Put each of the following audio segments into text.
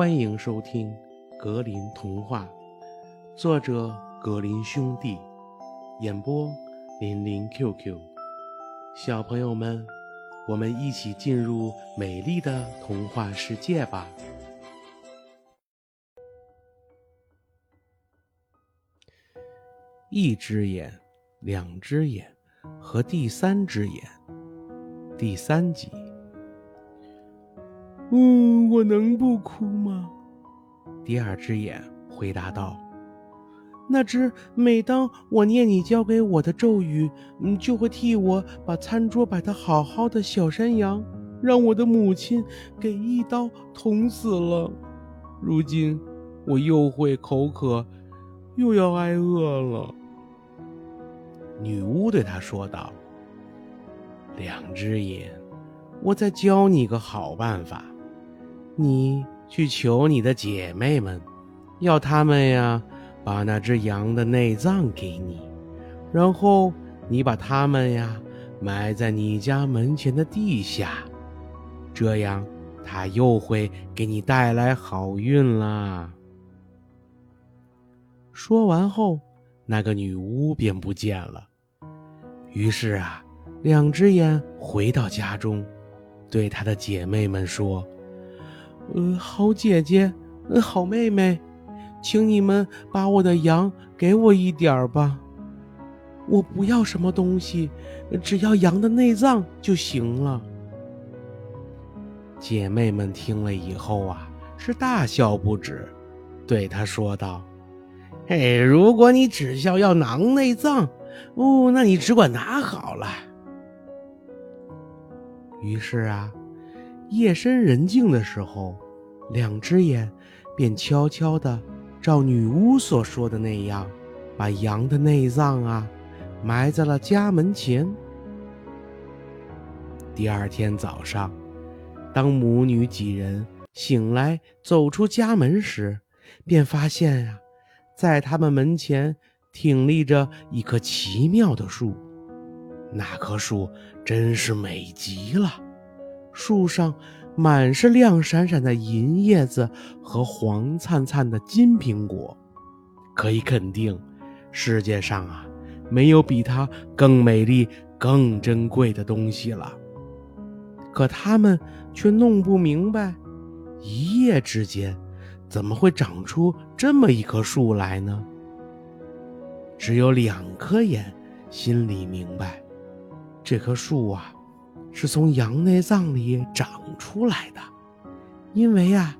欢迎收听《格林童话》，作者格林兄弟，演播林林 QQ。小朋友们，我们一起进入美丽的童话世界吧！一只眼，两只眼，和第三只眼。第三集。嗯，我能不哭吗？第二只眼回答道：“那只每当我念你教给我的咒语，嗯，就会替我把餐桌摆得好好的小山羊，让我的母亲给一刀捅死了。如今我又会口渴，又要挨饿了。”女巫对他说道：“两只眼，我再教你个好办法。”你去求你的姐妹们，要她们呀把那只羊的内脏给你，然后你把它们呀埋在你家门前的地下，这样它又会给你带来好运啦。说完后，那个女巫便不见了。于是啊，两只眼回到家中，对她的姐妹们说。呃，好姐姐，呃，好妹妹，请你们把我的羊给我一点儿吧。我不要什么东西，只要羊的内脏就行了。姐妹们听了以后啊，是大笑不止，对她说道：“嘿，如果你只需要囊内脏，哦，那你只管拿好了。”于是啊。夜深人静的时候，两只眼便悄悄地照女巫所说的那样，把羊的内脏啊埋在了家门前。第二天早上，当母女几人醒来走出家门时，便发现呀，在他们门前挺立着一棵奇妙的树。那棵树真是美极了。树上满是亮闪闪的银叶子和黄灿灿的金苹果，可以肯定，世界上啊，没有比它更美丽、更珍贵的东西了。可他们却弄不明白，一夜之间怎么会长出这么一棵树来呢？只有两颗眼心里明白，这棵树啊。是从羊内脏里长出来的，因为呀，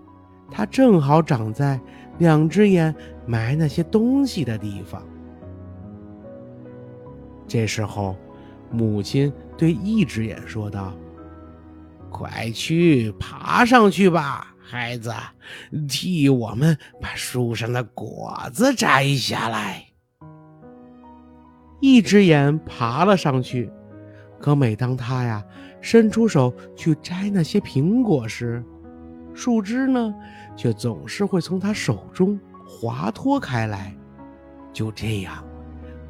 它正好长在两只眼埋那些东西的地方。这时候，母亲对一只眼说道：“快去爬上去吧，孩子，替我们把树上的果子摘下来。”一只眼爬了上去。可每当他呀伸出手去摘那些苹果时，树枝呢却总是会从他手中滑脱开来。就这样，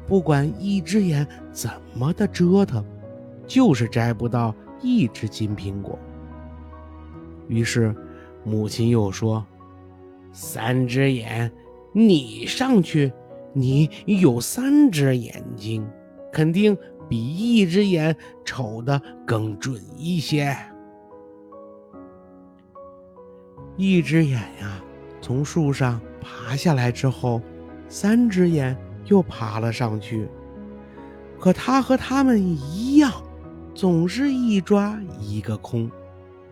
不管一只眼怎么的折腾，就是摘不到一只金苹果。于是，母亲又说：“三只眼，你上去，你有三只眼睛，肯定。”比一只眼瞅得更准一些。一只眼呀，从树上爬下来之后，三只眼又爬了上去。可他和他们一样，总是一抓一个空，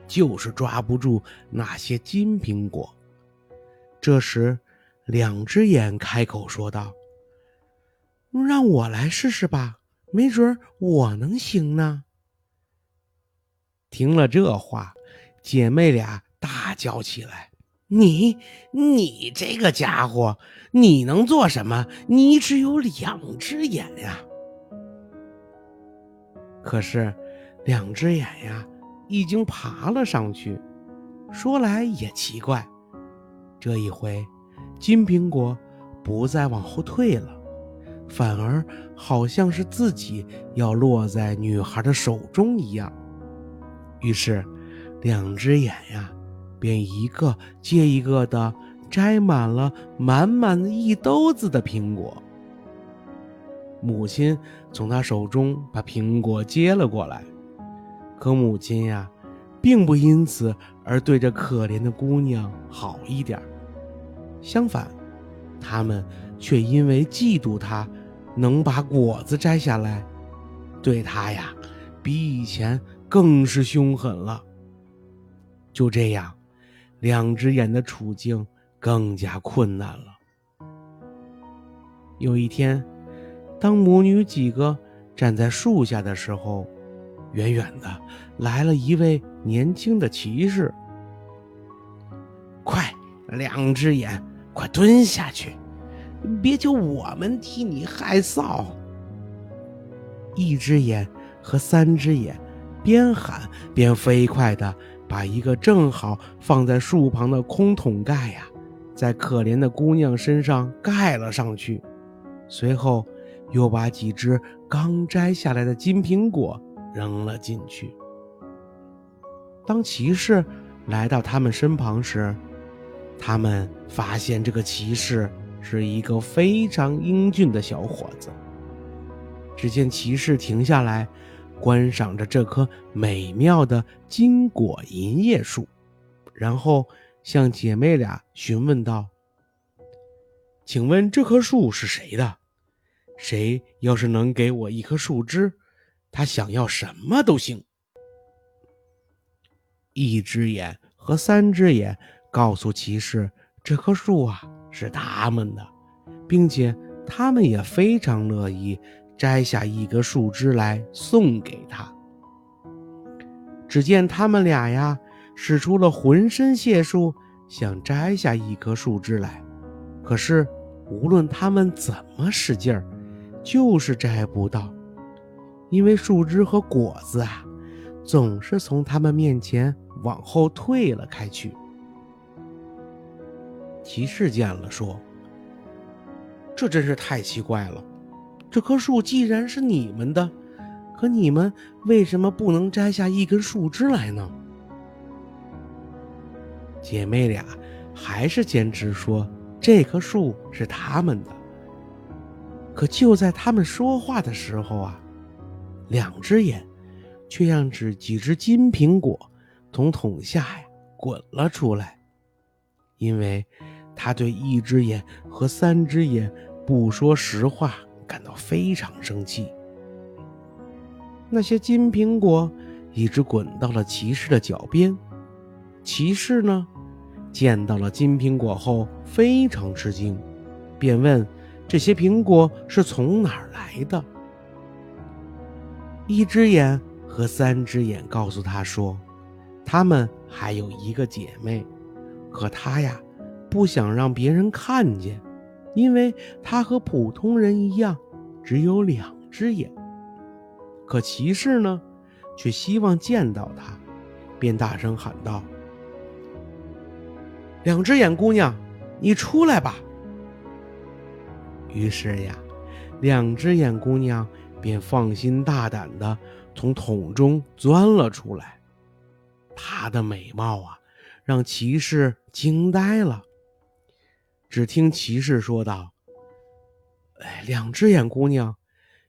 就是抓不住那些金苹果。这时，两只眼开口说道：“让我来试试吧。”没准我能行呢。听了这话，姐妹俩大叫起来：“你，你这个家伙，你能做什么？你只有两只眼呀！”可是，两只眼呀，已经爬了上去。说来也奇怪，这一回，金苹果不再往后退了。反而好像是自己要落在女孩的手中一样，于是，两只眼呀，便一个接一个的摘满了满满一兜子的苹果。母亲从他手中把苹果接了过来，可母亲呀，并不因此而对这可怜的姑娘好一点相反，他们却因为嫉妒她能把果子摘下来，对他呀，比以前更是凶狠了。就这样，两只眼的处境更加困难了。有一天。当母女几个站在树下的时候，远远的来了一位年轻的骑士。快，两只眼，快蹲下去，别求我们替你害臊。一只眼和三只眼边喊边飞快的把一个正好放在树旁的空桶盖呀，在可怜的姑娘身上盖了上去，随后。又把几只刚摘下来的金苹果扔了进去。当骑士来到他们身旁时，他们发现这个骑士是一个非常英俊的小伙子。只见骑士停下来，观赏着这棵美妙的金果银叶树，然后向姐妹俩询问道：“请问这棵树是谁的？”谁要是能给我一棵树枝，他想要什么都行。一只眼和三只眼告诉骑士，这棵树啊是他们的，并且他们也非常乐意摘下一根树枝来送给他。只见他们俩呀，使出了浑身解数，想摘下一棵树枝来，可是无论他们怎么使劲儿。就是摘不到，因为树枝和果子啊，总是从他们面前往后退了开去。骑士见了，说：“这真是太奇怪了！这棵树既然是你们的，可你们为什么不能摘下一根树枝来呢？”姐妹俩还是坚持说这棵树是他们的。可就在他们说话的时候啊，两只眼却像只几只金苹果从桶下呀滚了出来，因为他对一只眼和三只眼不说实话感到非常生气。那些金苹果一直滚到了骑士的脚边，骑士呢见到了金苹果后非常吃惊，便问。这些苹果是从哪儿来的？一只眼和三只眼告诉他说，他们还有一个姐妹，可她呀不想让别人看见，因为他和普通人一样，只有两只眼。可骑士呢，却希望见到他，便大声喊道：“两只眼姑娘，你出来吧！”于是呀，两只眼姑娘便放心大胆地从桶中钻了出来。她的美貌啊，让骑士惊呆了。只听骑士说道：“哎，两只眼姑娘，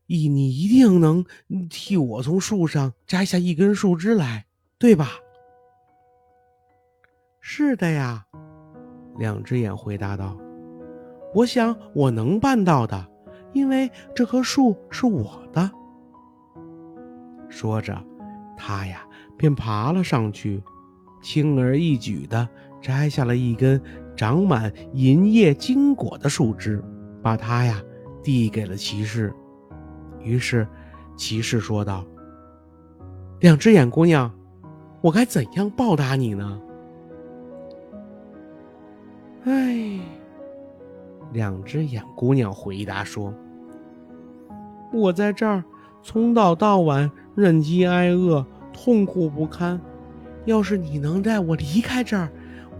一你一定能替我从树上摘下一根树枝来，对吧？”“是的呀。”两只眼回答道。我想我能办到的，因为这棵树是我的。说着，他呀便爬了上去，轻而易举地摘下了一根长满银叶金果的树枝，把它呀递给了骑士。于是，骑士说道：“两只眼姑娘，我该怎样报答你呢？”哎。两只眼姑娘回答说：“我在这儿从早到晚忍饥挨饿，痛苦不堪。要是你能带我离开这儿，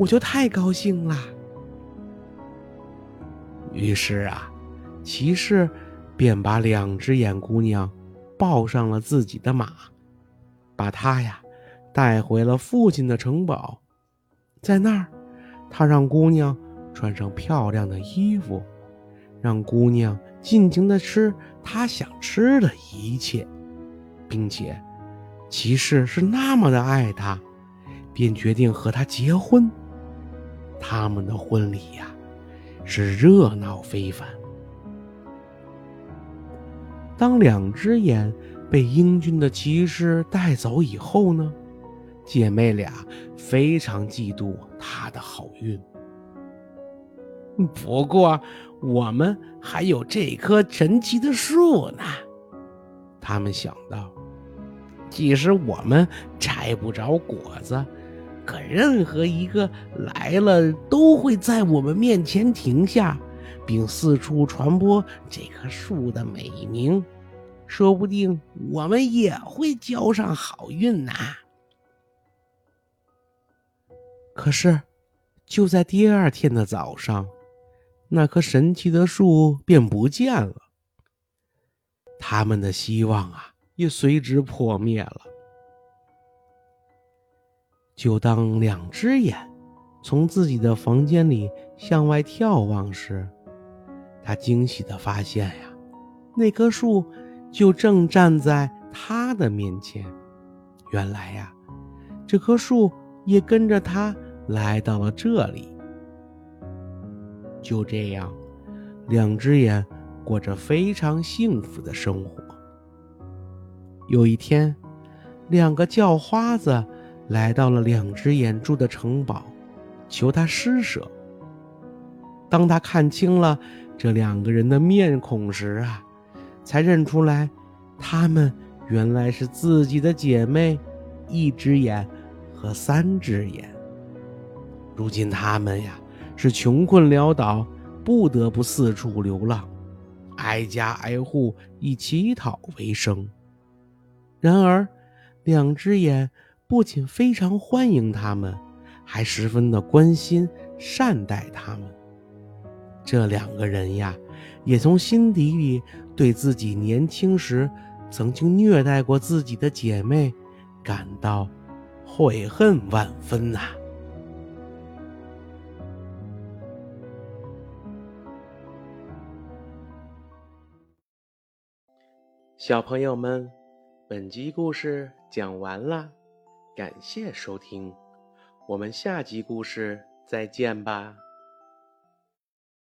我就太高兴了。”于是啊，骑士便把两只眼姑娘抱上了自己的马，把她呀带回了父亲的城堡。在那儿，他让姑娘穿上漂亮的衣服，让姑娘尽情的吃她想吃的一切，并且骑士是那么的爱她，便决定和她结婚。他们的婚礼呀，是热闹非凡。当两只眼被英俊的骑士带走以后呢，姐妹俩非常嫉妒他的好运。不过，我们还有这棵神奇的树呢，他们想到，即使我们摘不着果子。可任何一个来了，都会在我们面前停下，并四处传播这棵树的美名。说不定我们也会交上好运呐！可是，就在第二天的早上，那棵神奇的树便不见了，他们的希望啊，也随之破灭了。就当两只眼从自己的房间里向外眺望时，他惊喜地发现呀，那棵树就正站在他的面前。原来呀，这棵树也跟着他来到了这里。就这样，两只眼过着非常幸福的生活。有一天，两个叫花子。来到了两只眼住的城堡，求他施舍。当他看清了这两个人的面孔时啊，才认出来，他们原来是自己的姐妹，一只眼和三只眼。如今他们呀是穷困潦倒，不得不四处流浪，挨家挨户以乞讨为生。然而，两只眼。不仅非常欢迎他们，还十分的关心善待他们。这两个人呀，也从心底里对自己年轻时曾经虐待过自己的姐妹感到悔恨万分呐。小朋友们，本集故事讲完了。感谢收听，我们下集故事再见吧。